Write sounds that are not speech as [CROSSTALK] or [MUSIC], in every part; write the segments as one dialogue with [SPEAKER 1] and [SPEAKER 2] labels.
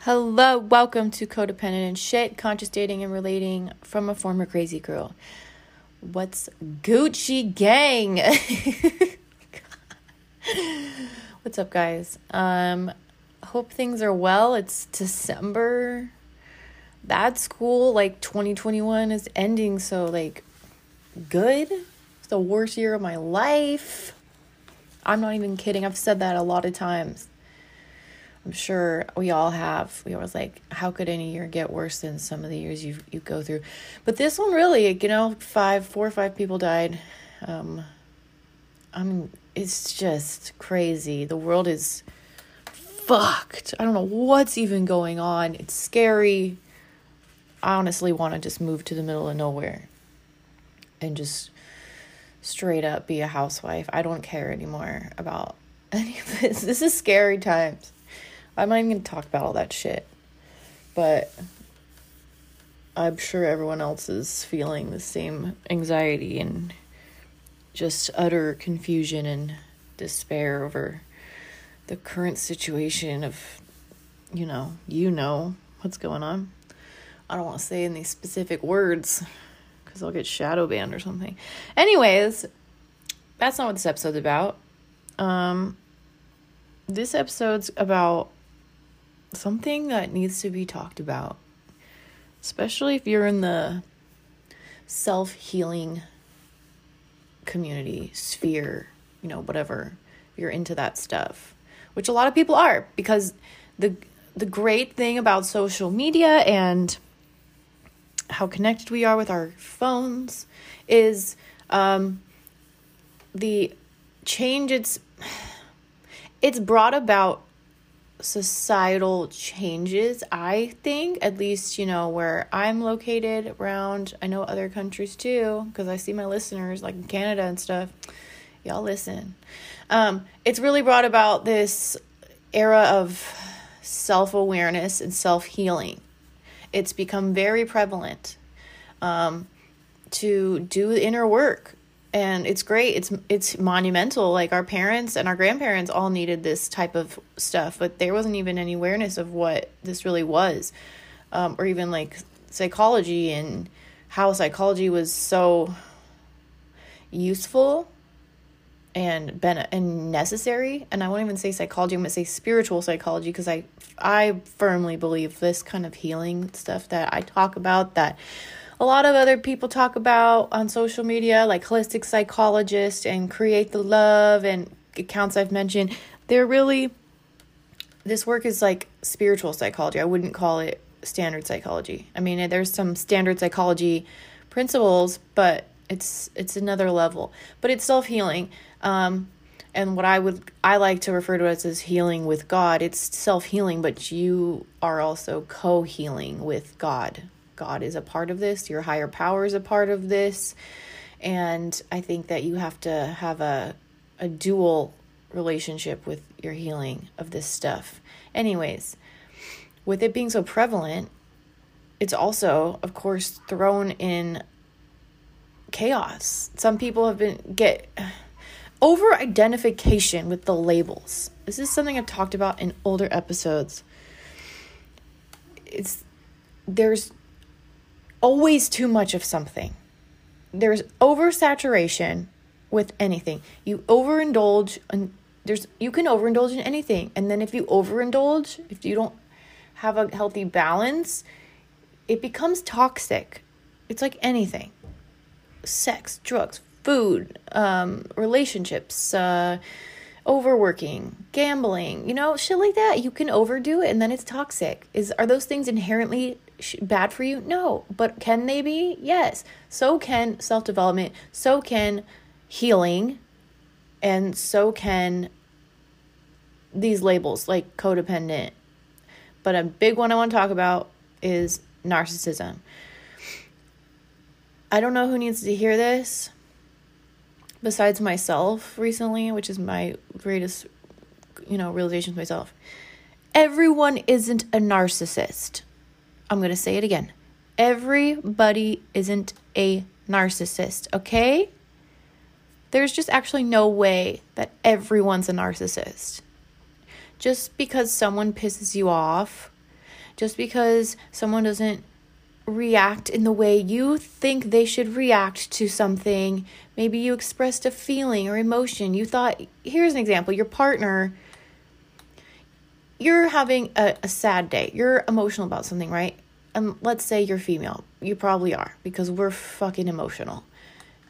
[SPEAKER 1] Hello, welcome to Codependent and Shit, Conscious Dating and Relating from a Former Crazy Girl. What's Gucci Gang? [LAUGHS] What's up, guys? Um, hope things are well. It's December. Bad school, like 2021 is ending, so like good. It's the worst year of my life. I'm not even kidding. I've said that a lot of times. I'm sure we all have. We always like, how could any year get worse than some of the years you you go through? But this one really, you know, five, four or five people died. Um, I mean, it's just crazy. The world is fucked. I don't know what's even going on. It's scary. I honestly want to just move to the middle of nowhere and just straight up be a housewife. I don't care anymore about [LAUGHS] any of this. This is scary times. I'm not even going to talk about all that shit. But I'm sure everyone else is feeling the same anxiety and just utter confusion and despair over the current situation of, you know, you know what's going on. I don't want to say any specific words because I'll get shadow banned or something. Anyways, that's not what this episode's about. Um, this episode's about something that needs to be talked about, especially if you're in the self healing community, sphere, you know, whatever. You're into that stuff, which a lot of people are because the the great thing about social media and how connected we are with our phones is um, the change it's it's brought about societal changes i think at least you know where i'm located around i know other countries too because i see my listeners like in canada and stuff. Y'all listen. Um, it's really brought about this era of self-awareness and self-healing it's become very prevalent um, to do inner work. And it's great. It's it's monumental. Like our parents and our grandparents all needed this type of stuff but there wasn't even any awareness of what this really was um, or even like psychology and how psychology was so useful and ben- and necessary and i won't even say psychology i'm going to say spiritual psychology because i i firmly believe this kind of healing stuff that i talk about that a lot of other people talk about on social media, like holistic psychologist and create the love and accounts I've mentioned. They're really, this work is like spiritual psychology. I wouldn't call it standard psychology. I mean, there's some standard psychology principles, but it's it's another level. But it's self healing. Um, and what I would I like to refer to as as healing with God. It's self healing, but you are also co healing with God. God is a part of this, your higher power is a part of this. And I think that you have to have a, a dual relationship with your healing of this stuff. Anyways, with it being so prevalent, it's also, of course, thrown in chaos. Some people have been get [SIGHS] over identification with the labels. This is something I've talked about in older episodes. It's there's always too much of something. There's oversaturation with anything. You overindulge and there's you can overindulge in anything. And then if you overindulge, if you don't have a healthy balance, it becomes toxic. It's like anything. Sex, drugs, food, um, relationships, uh, overworking, gambling, you know, shit like that. You can overdo it and then it's toxic. Is are those things inherently bad for you? No. But can they be? Yes. So can self development, so can healing, and so can these labels like codependent. But a big one I want to talk about is narcissism. I don't know who needs to hear this besides myself recently, which is my greatest, you know, realization to myself. Everyone isn't a narcissist. I'm going to say it again. Everybody isn't a narcissist, okay? there's just actually no way that everyone's a narcissist. Just because someone pisses you off, just because someone doesn't react in the way you think they should react to something, maybe you expressed a feeling or emotion. You thought, here's an example your partner you're having a, a sad day, you're emotional about something, right? And let's say you're female, you probably are because we're fucking emotional.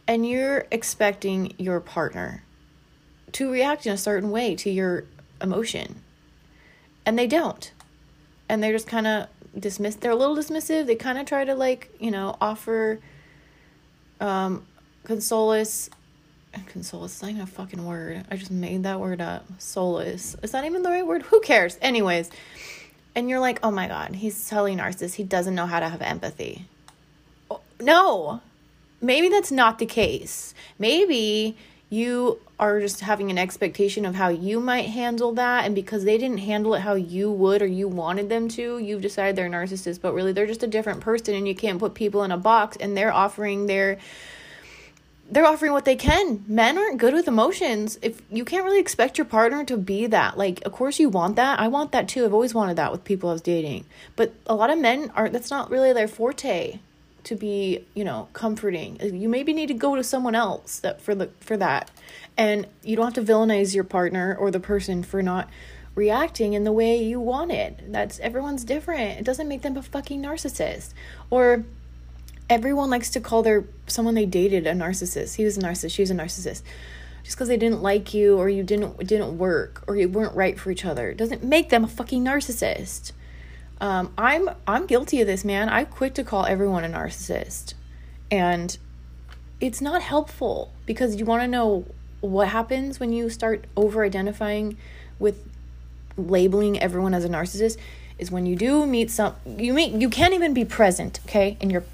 [SPEAKER 1] And you're expecting your partner to react in a certain way to your emotion. And they don't. And they're just kind of dismiss they're a little dismissive. They kind of try to like, you know, offer um consolus Consolus. Even a fucking word. I just made that word up. Solace. Is that even the right word? Who cares? Anyways. And you're like, oh my God, he's totally narcissist. He doesn't know how to have empathy. Oh, no. Maybe that's not the case. Maybe you are just having an expectation of how you might handle that and because they didn't handle it how you would or you wanted them to you've decided they're narcissists but really they're just a different person and you can't put people in a box and they're offering their they're offering what they can. Men aren't good with emotions. If you can't really expect your partner to be that, like, of course you want that. I want that too. I've always wanted that with people I was dating. But a lot of men are that's not really their forte to be, you know, comforting. You maybe need to go to someone else that for the for that. And you don't have to villainize your partner or the person for not reacting in the way you wanted. That's everyone's different. It doesn't make them a fucking narcissist. Or everyone likes to call their someone they dated a narcissist. He was a narcissist, she was a narcissist. Just because they didn't like you or you didn't didn't work or you weren't right for each other doesn't make them a fucking narcissist. Um, I'm I'm guilty of this, man. I quit to call everyone a narcissist, and it's not helpful because you want to know what happens when you start over identifying with labeling everyone as a narcissist is when you do meet some you meet you can't even be present okay in your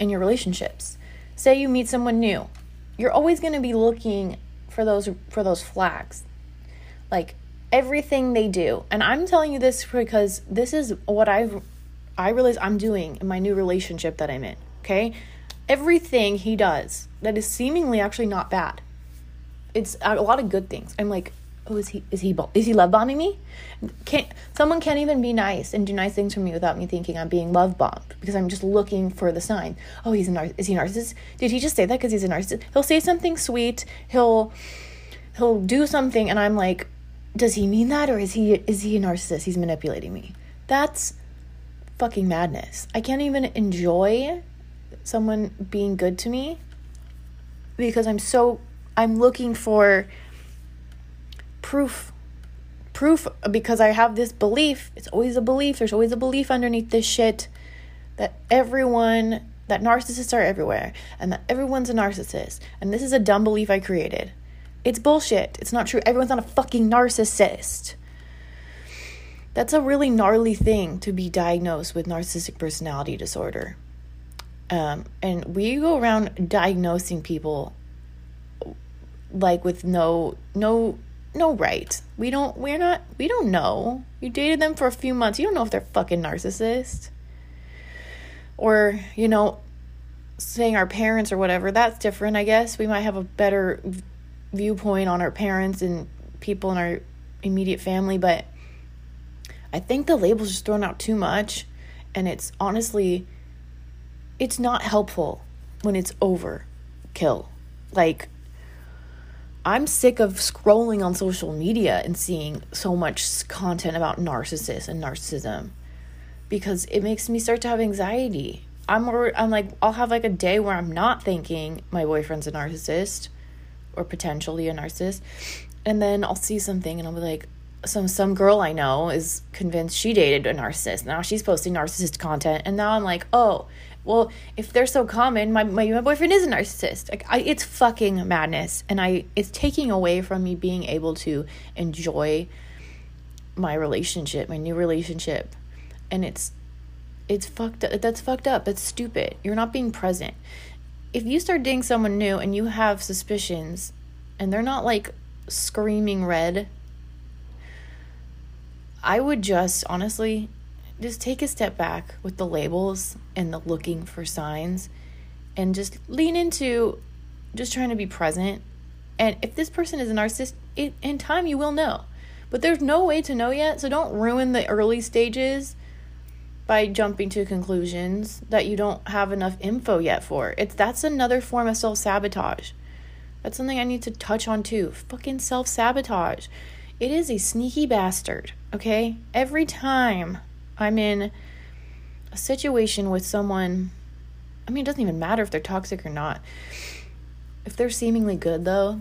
[SPEAKER 1] in your relationships. Say you meet someone new. You're always going to be looking for those for those flags. Like everything they do. And I'm telling you this because this is what I've I realize I'm doing in my new relationship that I'm in, okay? Everything he does that is seemingly actually not bad. It's a lot of good things. I'm like, oh, is he is he is he love bombing me? Can't someone can't even be nice and do nice things for me without me thinking I'm being love bombed because I'm just looking for the sign. Oh, he's a nar- is he a narcissist? Did he just say that because he's a narcissist? He'll say something sweet. He'll he'll do something, and I'm like, does he mean that or is he is he a narcissist? He's manipulating me. That's fucking madness. I can't even enjoy someone being good to me because I'm so I'm looking for proof proof because I have this belief. It's always a belief. There's always a belief underneath this shit that everyone, that narcissists are everywhere and that everyone's a narcissist. And this is a dumb belief I created. It's bullshit. It's not true. Everyone's not a fucking narcissist. That's a really gnarly thing to be diagnosed with narcissistic personality disorder. Um, and we go around diagnosing people like with no no no right. We don't we're not we don't know. You dated them for a few months. You don't know if they're fucking narcissist. Or, you know, saying our parents or whatever, that's different, I guess. We might have a better viewpoint on our parents and people in our immediate family, but I think the label's just thrown out too much and it's honestly it's not helpful when it's over kill. Like I'm sick of scrolling on social media and seeing so much content about narcissists and narcissism because it makes me start to have anxiety. I'm I'm like I'll have like a day where I'm not thinking my boyfriend's a narcissist or potentially a narcissist and then I'll see something and I'll be like some some girl I know is convinced she dated a narcissist. Now she's posting narcissist content and now I'm like, "Oh, well, if they're so common, my, my, my boyfriend is a narcissist. Like, I, it's fucking madness. And I, it's taking away from me being able to enjoy my relationship, my new relationship. And it's, it's fucked up. That's fucked up. That's stupid. You're not being present. If you start dating someone new and you have suspicions and they're not like screaming red, I would just honestly just take a step back with the labels and the looking for signs and just lean into just trying to be present And if this person is a narcissist, it, in time you will know. But there's no way to know yet, so don't ruin the early stages by jumping to conclusions that you don't have enough info yet for. It's that's another form of self-sabotage. That's something I need to touch on too. Fucking self-sabotage. It is a sneaky bastard, okay? Every time I'm in a situation with someone, I mean, it doesn't even matter if they're toxic or not. If they're seemingly good though,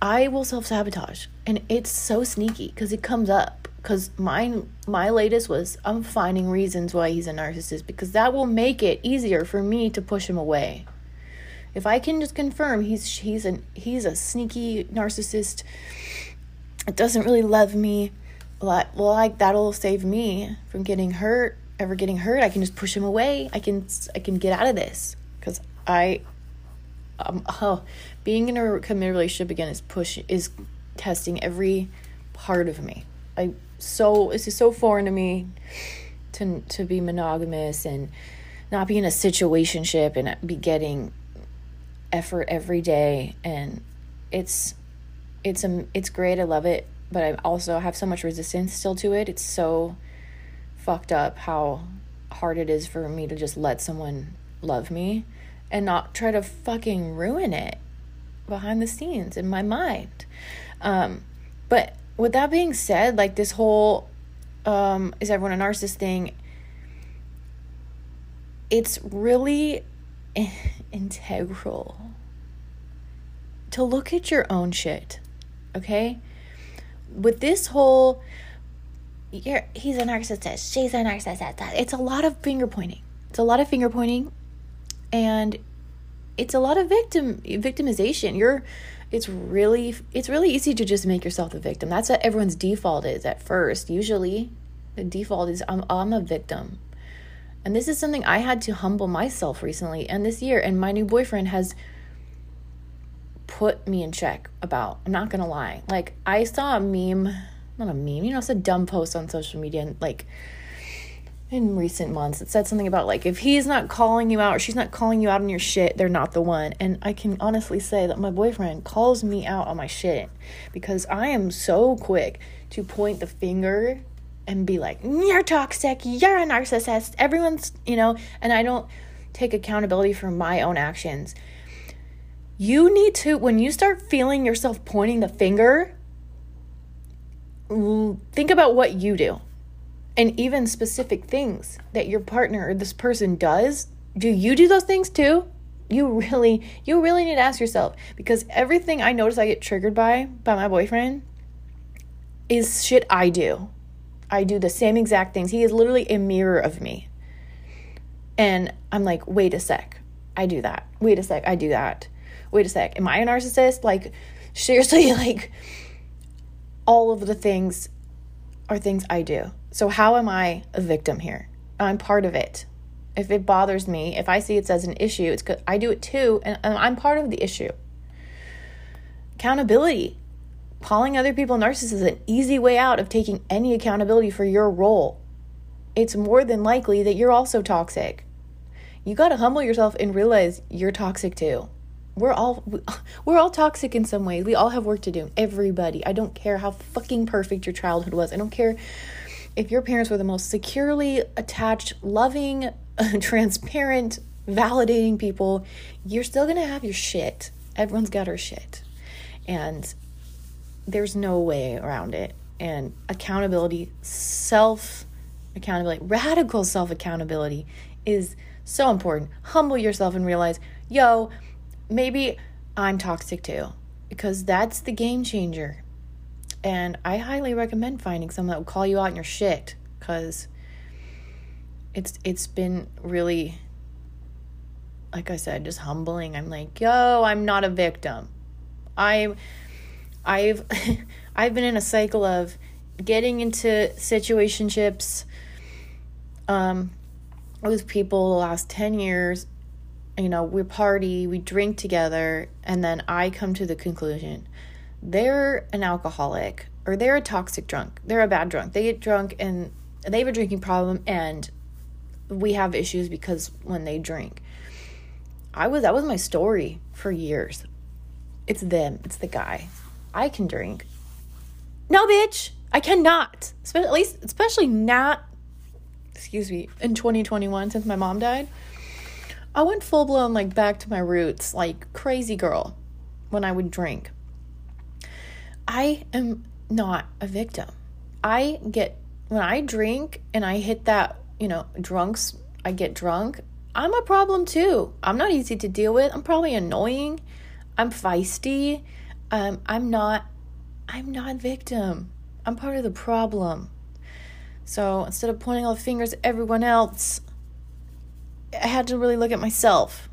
[SPEAKER 1] I will self-sabotage. And it's so sneaky because it comes up because mine my latest was i'm finding reasons why he's a narcissist because that will make it easier for me to push him away. If i can just confirm he's he's a he's a sneaky narcissist doesn't really love me well like that'll save me from getting hurt ever getting hurt i can just push him away. I can i can get out of this because i um, oh, being in a committed relationship again is push is testing every part of me. I so this is so foreign to me to to be monogamous and not be in a situationship and be getting effort every day. And it's it's um it's great. I love it. But I also have so much resistance still to it. It's so fucked up how hard it is for me to just let someone love me and not try to fucking ruin it behind the scenes in my mind. Um but with that being said, like this whole um, is everyone a narcissist thing, it's really [LAUGHS] integral to look at your own shit. Okay? With this whole you're, he's a narcissist, she's a narcissist. That it's a lot of finger pointing. It's a lot of finger pointing and it's a lot of victim victimization. You're it's really it's really easy to just make yourself the victim. That's what everyone's default is at first. Usually, the default is I'm I'm a victim. And this is something I had to humble myself recently and this year and my new boyfriend has put me in check about. I'm not going to lie. Like I saw a meme, not a meme, you know, it's a dumb post on social media and like in recent months it said something about like if he's not calling you out or she's not calling you out on your shit they're not the one. And i can honestly say that my boyfriend calls me out on my shit because i am so quick to point the finger and be like you're toxic. You're a narcissist. Everyone's you know and i don't take accountability for my own actions. You need to when you start feeling yourself pointing the finger think about what you do and even specific things that your partner or this person does do you do those things too? You really you really need to ask yourself because everything i notice i get triggered by by my boyfriend is shit i do. I do the same exact things. He is literally a mirror of me. And i'm like wait a sec. I do that. Wait a sec. I do that. Wait a sec. Am i a narcissist? Like seriously [LAUGHS] like all of the things are things i do so, how am I a victim here? I'm part of it. If it bothers me, if I see it as an issue, it's good. I do it too, and I'm part of the issue. Accountability. Calling other people narcissists is an easy way out of taking any accountability for your role. It's more than likely that you're also toxic. You got to humble yourself and realize you're toxic too. We're all [LAUGHS] we're all toxic in some ways. We all have work to do. Everybody. I don't care how fucking perfect your childhood was. I don't care if your parents were the most securely attached, loving, [LAUGHS] transparent, validating people, you're still going to have your shit. Everyone's got her shit. And there's no way around it. And accountability, self accountability, radical self accountability is so important. Humble yourself and realize, yo, maybe I'm toxic too. Because that's the game changer. And I highly recommend finding someone that will call you out on your shit because it's it's been really like I said, just humbling. I'm like, yo, I'm not a victim. I'm I've [LAUGHS] I've been in a cycle of getting into situationships um with people the last 10 years you know we party we drink together and then i come to the conclusion they're an alcoholic or they're a toxic drunk. They're a bad drunk. They get drunk and they have a drinking problem and we have issues because when they drink. I was that was my story for years. it's them, it's the guy. I can drink. No, bitch, I cannot. At least, especially not, excuse me, in 2021 since my mom died. I went full blown, like, back to my roots, like, crazy girl when I would drink. I am not a victim. I get, when I drink and I hit that, you know, drunks, I get drunk, I'm a problem too. I'm not easy to deal with. I'm probably annoying. I'm feisty. Um, I'm not I'm not victim. I'm part of the problem. So instead of pointing all the fingers at everyone else, I had to really look at myself.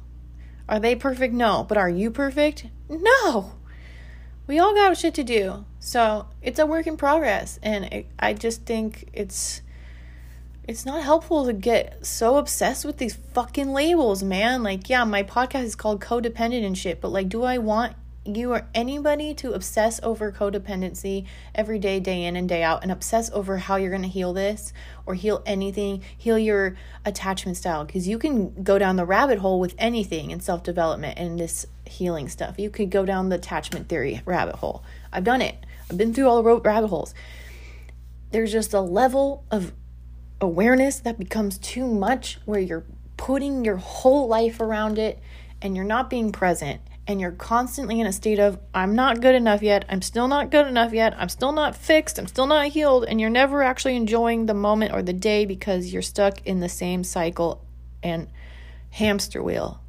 [SPEAKER 1] Are they perfect? No. But are you perfect? No. We all got shit to do. So it's a work in progress. And it, I just think it's it's not helpful to get so obsessed with these fucking labels, man. Like, yeah, my podcast is called Codependent and shit, but like, do I want you or anybody to obsess over codependency every day, day in and day out, and obsess over how you're going to heal this or heal anything, heal your attachment style. Because you can go down the rabbit hole with anything in self development and this healing stuff. You could go down the attachment theory rabbit hole. I've done it, I've been through all the rabbit holes. There's just a level of awareness that becomes too much where you're putting your whole life around it and you're not being present and you're constantly in a state of I'm not good enough yet. I'm still not good enough yet. I'm still not fixed. I'm still not healed and you're never actually enjoying the moment or the day because you're stuck in the same cycle and hamster wheel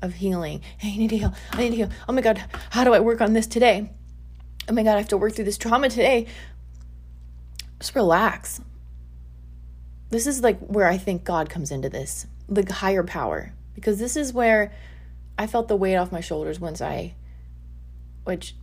[SPEAKER 1] of healing. Hey, I need to heal. I need to heal. Oh my god, how do I work on this today? Oh my god, I have to work through this trauma today. Just relax this is like where I think God comes into this, the higher power, because this is where I felt the weight off my shoulders once I, which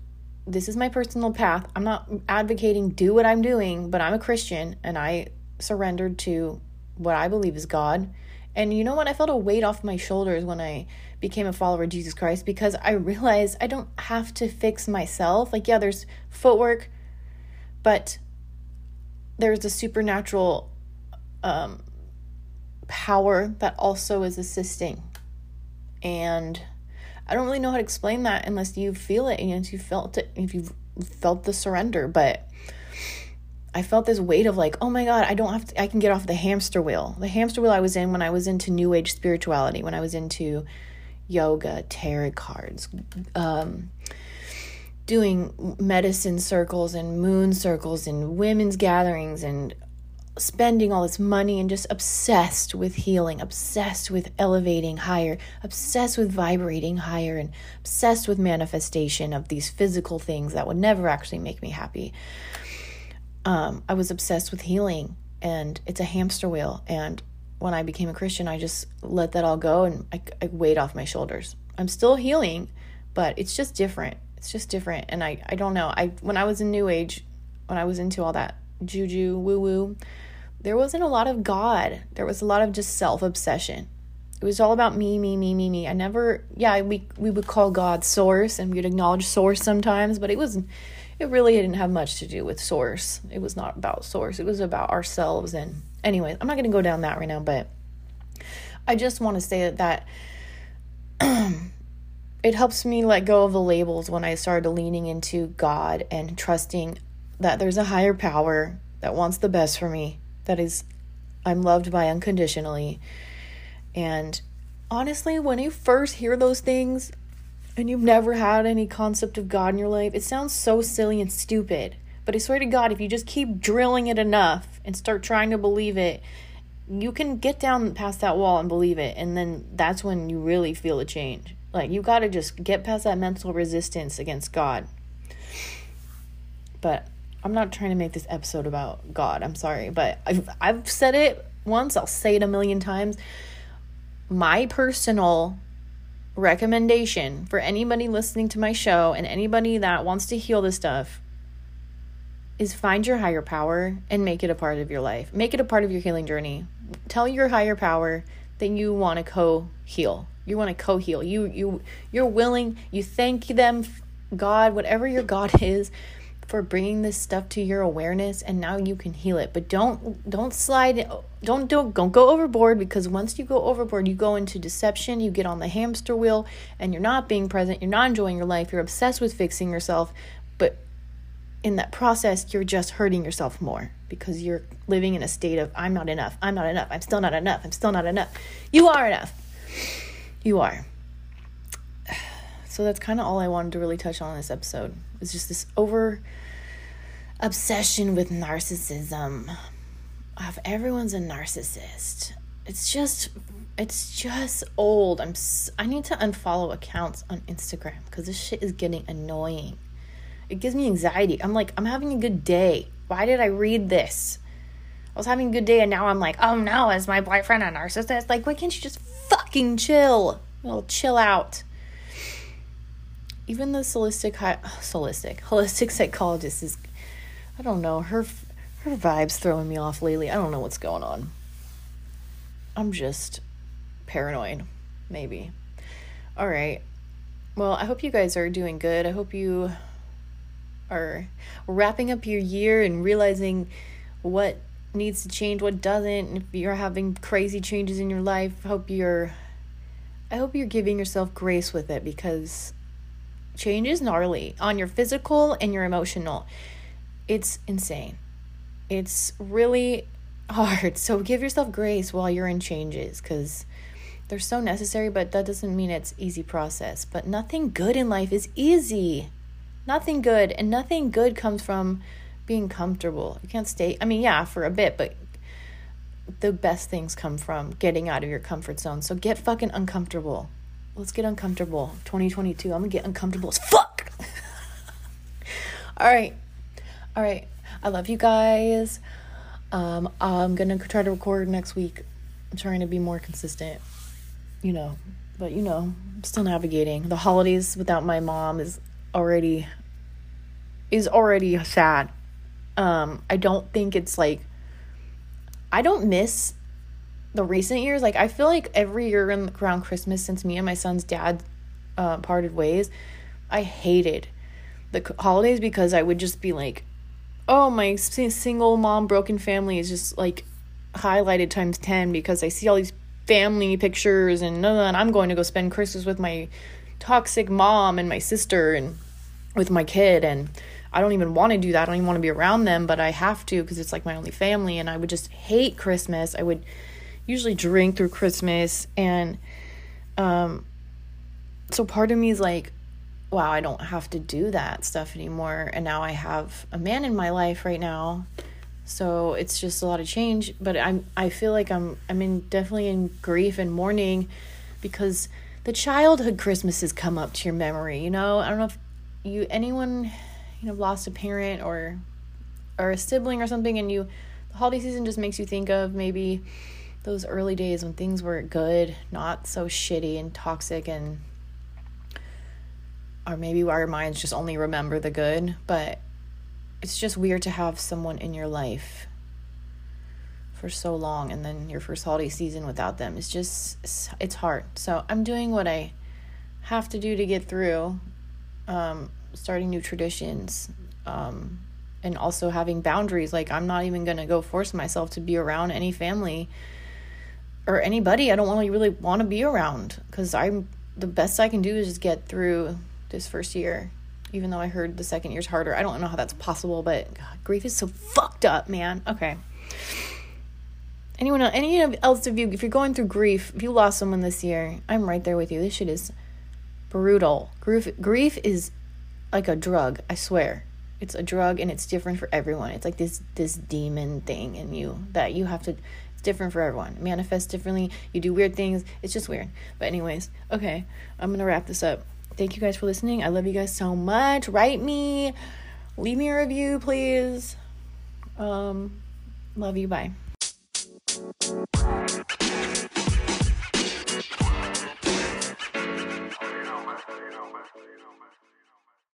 [SPEAKER 1] this is my personal path. I'm not advocating do what I'm doing, but I'm a Christian and I surrendered to what I believe is God. And you know what? I felt a weight off my shoulders when I became a follower of Jesus Christ because I realized I don't have to fix myself. Like, yeah, there's footwork, but there's a supernatural um, power that also is assisting. And I don't really know how to explain that unless you feel it and if you felt it, if you felt the surrender. But I felt this weight of like, oh my God, I don't have to, I can get off the hamster wheel. The hamster wheel I was in when I was into new age spirituality, when I was into yoga, tarot cards, um, doing medicine circles and moon circles and women's gatherings and spending all this money and just obsessed with healing, obsessed with elevating higher, obsessed with vibrating higher, and obsessed with manifestation of these physical things that would never actually make me happy. Um, I was obsessed with healing, and it's a hamster wheel. And when I became a Christian, I just let that all go and I, I weighed off my shoulders. I'm still healing, but it's just different. It's just different. And I, I don't know. I when I was in New Age, when I was into all that juju woo woo, there wasn't a lot of God. There was a lot of just self obsession. It was all about me, me, me, me, me. I never, yeah, we we would call God Source, and we'd acknowledge Source sometimes, but it was, it really didn't have much to do with Source. It was not about Source. It was about ourselves. And anyway, I'm not to go down that right now, but I just want to say that that [CLEARS THROAT] it helps me let go of the labels when I started leaning into God and trusting that there's a higher power that wants the best for me that is I'm loved by unconditionally. And honestly, when you first hear those things and you've never had any concept of God in your life, it sounds so silly and stupid. But I swear to God, if you just keep drilling it enough and start trying to believe it, you can get down past that wall and believe it. And then that's when you really feel a change. Like, you got to just get past that mental resistance against God. But I'm not trying to make this episode about God. I'm sorry, but I've I've said it once, I'll say it a million times. My personal recommendation for anybody listening to my show and anybody that wants to heal this stuff is find your higher power and make it a part of your life. Make it a part of your healing journey. Tell your higher power that you want to co-heal. You want to co-heal. You you you're willing, you thank them God, whatever your God [LAUGHS] is, for bringing this stuff to your awareness and now you can heal it. But don't don't slide don't don't don't go overboard because once you go overboard, you go into deception, you get on the hamster wheel and you're not being present, you're not enjoying your life, you're obsessed with fixing yourself, but in that process, you're just hurting yourself more because you're living in a state of I'm not enough. I'm not enough. I'm still not enough. I'm still not enough. You are enough. You are. So that's kind of all I wanted to really touch on in this episode. It's just this over obsession with narcissism. Of everyone's a narcissist. It's just it's just old. I'm I need to unfollow accounts on Instagram cuz this shit is getting annoying. It gives me anxiety. I'm like I'm having a good day. Why did I read this? I was having a good day and now I'm like, "Oh no, is my boyfriend a narcissist?" Like, why can't you just fucking chill? Well, chill out even the holistic holistic [SIGHS] holistic psychologist is I don't know her her vibes throwing me off lately. I don't know what's going on. I'm just paranoid, maybe. All right. Well, I hope you guys are doing good. I hope you are wrapping up your year and realizing what needs to change, what doesn't. If you're having crazy changes in your life, hope you're I hope you're giving yourself grace with it because change is gnarly on your physical and your emotional. It's insane. It's really hard. [LAUGHS] So give yourself grace while you're in changes because they're so necessary, but that doesn't mean it's easy process. But nothing good in life is easy. Nothing good. And nothing good comes from being comfortable. You can't stay, I mean, yeah, for a bit, but the best things come from getting out of your comfort zone. So get fucking uncomfortable. Let's get uncomfortable. 2022. I'm gonna get uncomfortable as fuck. [LAUGHS] All right. All right. I love you guys. Um, I'm gonna try to record next week. I'm trying to be more consistent, you know, but you know, I'm still navigating. The holidays without my mom is already is already sad. Um, I don't think it's like I don't miss the recent years, like I feel like every year around Christmas since me and my son's dad uh, parted ways, I hated the holidays because I would just be like, oh, my single mom broken family is just like highlighted times 10 because I see all these family pictures and, and I'm going to go spend Christmas with my toxic mom and my sister and with my kid and I don't even want to do that. I don't even want to be around them, but I have to because it's like my only family and I would just hate Christmas. I would usually drink through Christmas and um so part of me is like wow, I don't have to do that stuff anymore and now I have a man in my life right now. So it's just a lot of change, but I'm I feel like I'm I'm in definitely in grief and mourning because the childhood Christmases come up to your memory, you know? I don't know if you anyone you know lost a parent or or a sibling or something and you the holiday season just makes you think of maybe those early days when things were good, not so shitty and toxic and or maybe our minds just only remember the good, but it's just weird to have someone in your life for so long and then your first holiday season without them. It's just it's hard. So I'm doing what I have to do to get through um, starting new traditions um, and also having boundaries like I'm not even going to go force myself to be around any family or anybody I don't really really want to be around because I'm the best I can do is just get through this first year. Even though I heard the second year's harder, I don't know how that's possible, but God, grief is so fucked up, man. Okay. Anyone else, any else of you, if you're going through grief, if you lost someone this year, I'm right there with you. This shit is brutal. Grief, grief is like a drug. I swear, it's a drug, and it's different for everyone. It's like this this demon thing in you that you have to it's different for everyone. Manifest differently. You do weird things. It's just weird. But, anyways, okay, I'm going to wrap this up. Thank you guys for listening. I love you guys so much. Write me, leave me a review, please. Um, love you. Bye.